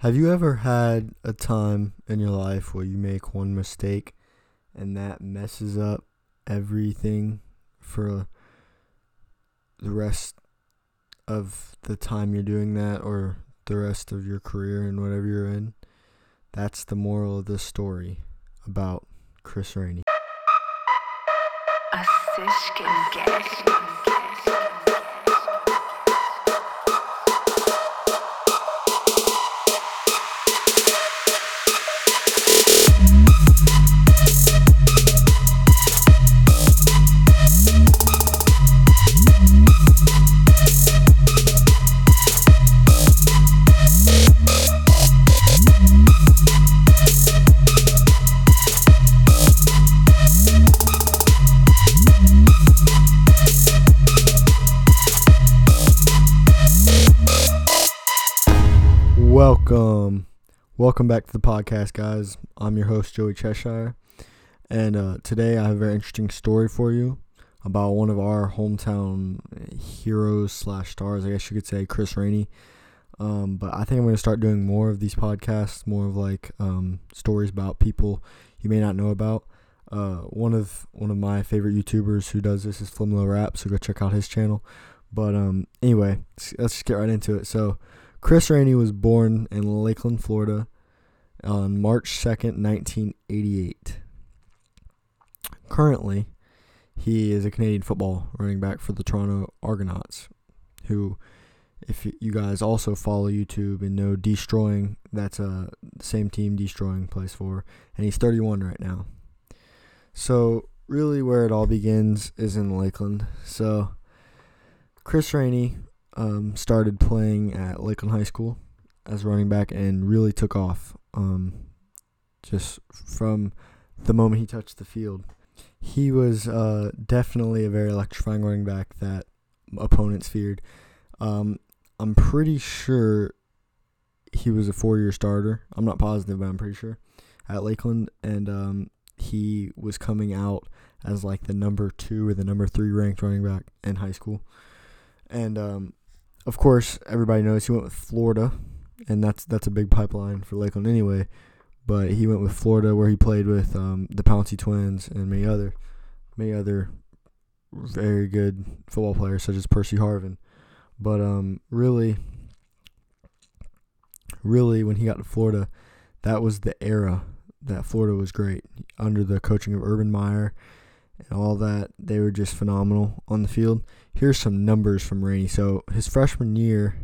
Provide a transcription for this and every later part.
Have you ever had a time in your life where you make one mistake and that messes up everything for the rest of the time you're doing that or the rest of your career and whatever you're in? That's the moral of this story about Chris Rainey. Welcome. Welcome back to the podcast, guys. I'm your host, Joey Cheshire. And uh, today I have a very interesting story for you about one of our hometown heroes slash stars, I guess you could say, Chris Rainey. Um, but I think I'm going to start doing more of these podcasts, more of like um, stories about people you may not know about. Uh, one of one of my favorite YouTubers who does this is Flimlo Rap, so go check out his channel. But um, anyway, let's, let's just get right into it. So Chris Rainey was born in Lakeland, Florida on March 2nd, 1988. Currently, he is a Canadian football running back for the Toronto Argonauts, who, if you guys also follow YouTube and know Deestroying, that's a same team Deestroying plays for, and he's 31 right now. So, really, where it all begins is in Lakeland. So, Chris Rainey um, started playing at Lakeland High School as running back and really took off um, just from the moment he touched the field. He was uh, definitely a very electrifying running back that opponents feared. Um, I'm pretty sure he was a four year starter. I'm not positive, but I'm pretty sure at Lakeland. And um, he was coming out as like the number two or the number three ranked running back in high school. And um, of course, everybody knows he went with Florida, and that's that's a big pipeline for Lakeland anyway. But he went with Florida, where he played with um, the Pouncey Twins and many other many other very good football players such as Percy Harvin. But um, really, really, when he got to Florida, that was the era that Florida was great under the coaching of Urban Meyer and all that. They were just phenomenal on the field. Here's some numbers from Rainey. So his freshman year,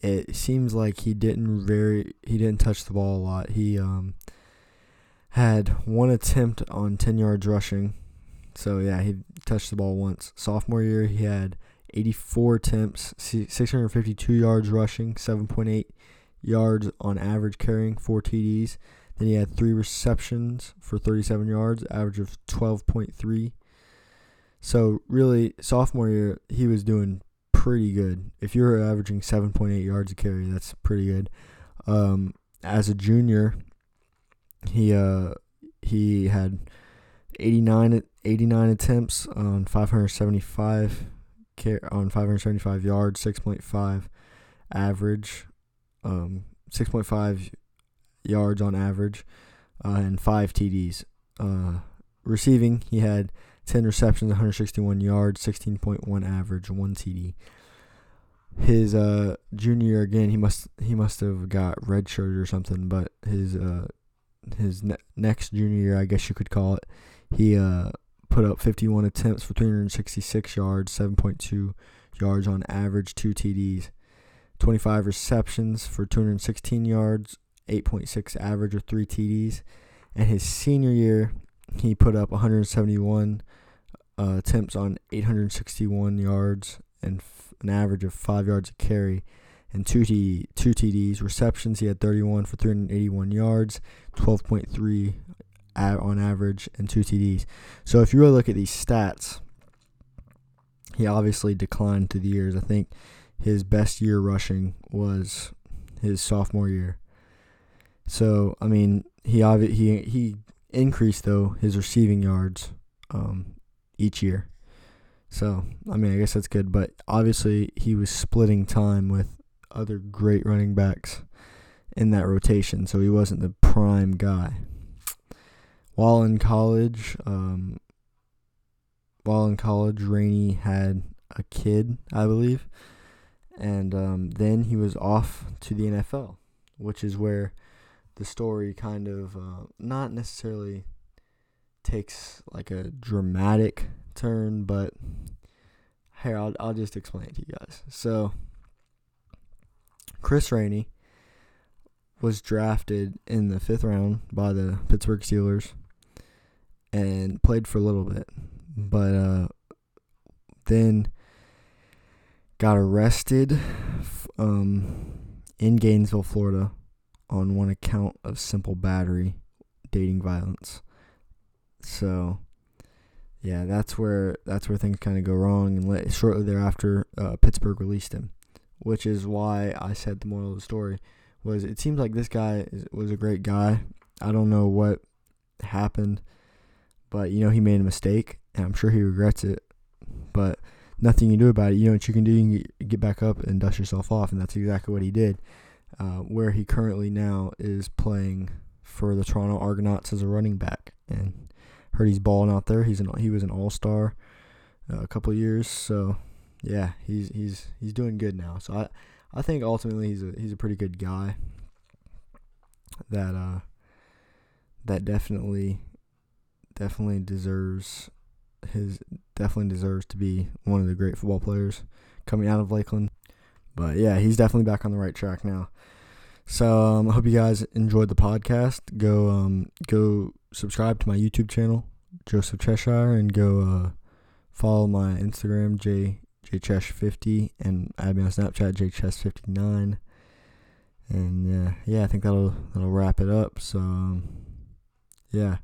it seems like he didn't very he didn't touch the ball a lot. He um had one attempt on 10 yards rushing. So yeah, he touched the ball once. Sophomore year, he had 84 attempts, 652 yards rushing, 7.8 yards on average carrying, four TDs. Then he had three receptions for 37 yards, average of 12.3. So really, sophomore year, he was doing pretty good. If you're averaging 7.8 yards a carry, that's pretty good. Um, as a junior, he uh he had 89 89 attempts on 575 on 575 yards, 6.5 average, um, 6.5 yards on average, uh, and five TDs. Uh, receiving, he had 10 receptions, 161 yards, 16.1 average, one TD. His uh, junior year again, he must he must have got redshirted or something, but his uh, his ne- next junior year, I guess you could call it, he uh, put up 51 attempts for 366 yards, 7.2 yards on average, two TDs, 25 receptions for 216 yards, 8.6 average with three TDs. And his senior year, he put up 171 uh, attempts on 861 yards and f- an average of five yards a carry and two, T- two TDs. Receptions, he had 31 for 381 yards, 12.3 a- on average, and two TDs. So if you really look at these stats, he obviously declined through the years. I think his best year rushing was his sophomore year. So I mean, he obvi- he he increased though his receiving yards um, each year. So I mean, I guess that's good. But obviously, he was splitting time with other great running backs in that rotation, so he wasn't the prime guy. While in college, um, while in college, Rainey had a kid, I believe, and um, then he was off to the NFL, which is where the story kind of uh, not necessarily takes like a dramatic turn, but here I'll I'll just explain it to you guys. So Chris Rainey was drafted in the fifth round by the Pittsburgh Steelers and played for a little bit, but uh, then got arrested um, in Gainesville, Florida, on one account of simple battery, dating violence. So, yeah, that's where that's where things kind of go wrong. And shortly thereafter, uh, Pittsburgh released him, which is why I said the moral of the story was it seems like this guy is, was a great guy. I don't know what happened, but you know he made a mistake, and I'm sure he regrets it. But nothing you do about it. You know what you can do? You can get back up and dust yourself off, and that's exactly what he did. Uh, where he currently now is playing for the Toronto Argonauts as a running back, and heard he's balling out there. He's an he was an All Star uh, a couple years, so yeah, he's he's he's doing good now. So I I think ultimately he's a he's a pretty good guy. That uh that definitely definitely deserves his definitely deserves to be one of the great football players coming out of Lakeland. But yeah, he's definitely back on the right track now. So um, I hope you guys enjoyed the podcast. Go um, go subscribe to my YouTube channel, Joseph Cheshire, and go uh, follow my Instagram, J jchesh50, and add me on Snapchat, jchesh59. And uh, yeah, I think that'll that'll wrap it up. So um, yeah,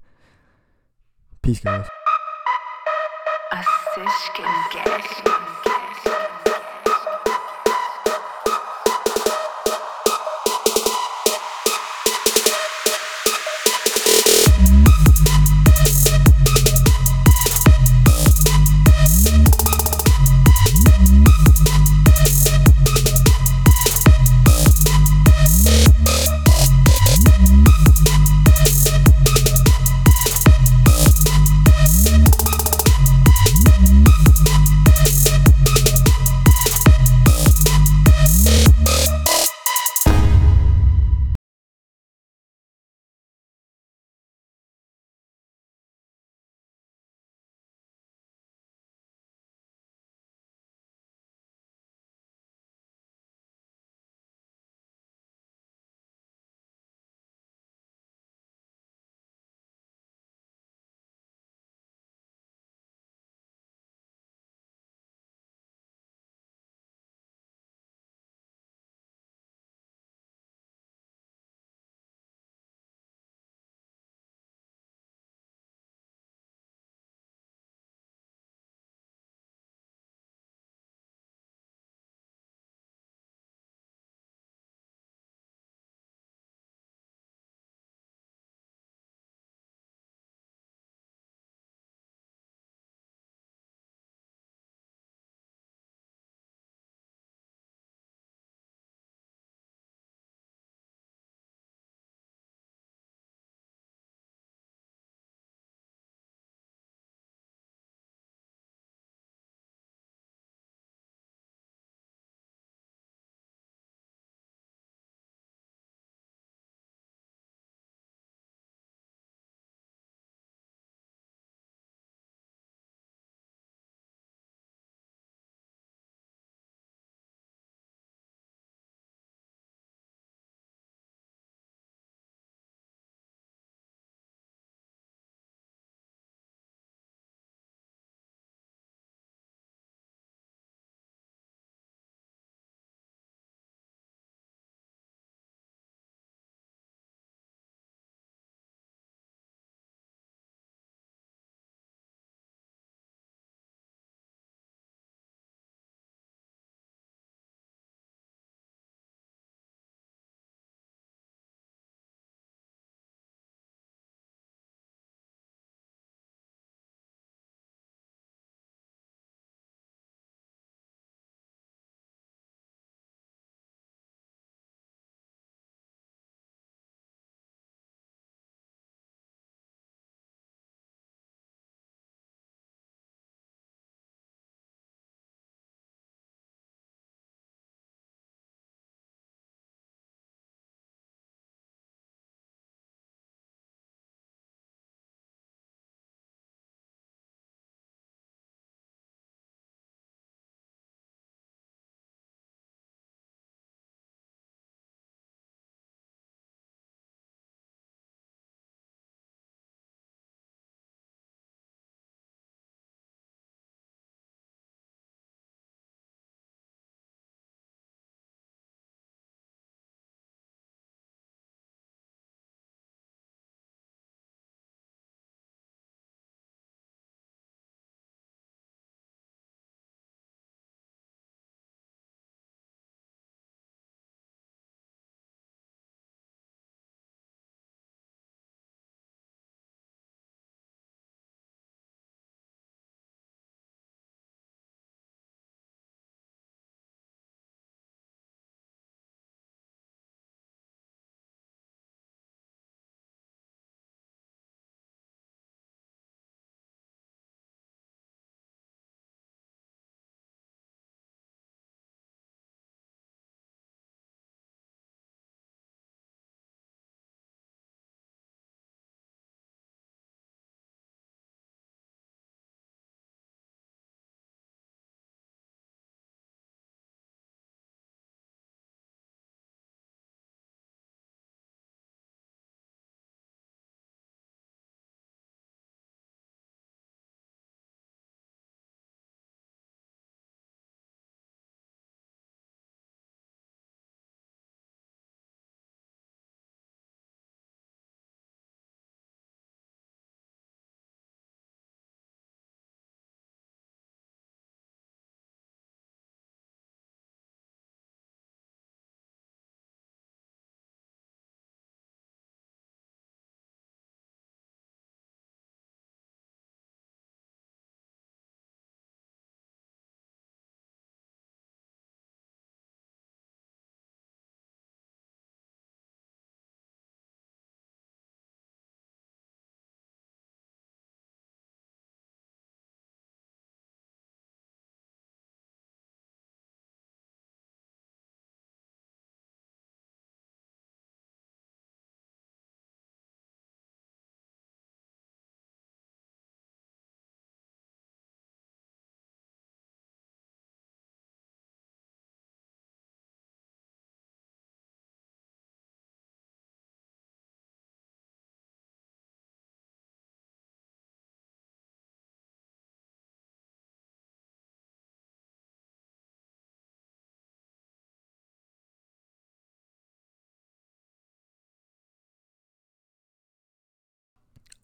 peace, guys.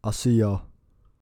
I'll see y'all.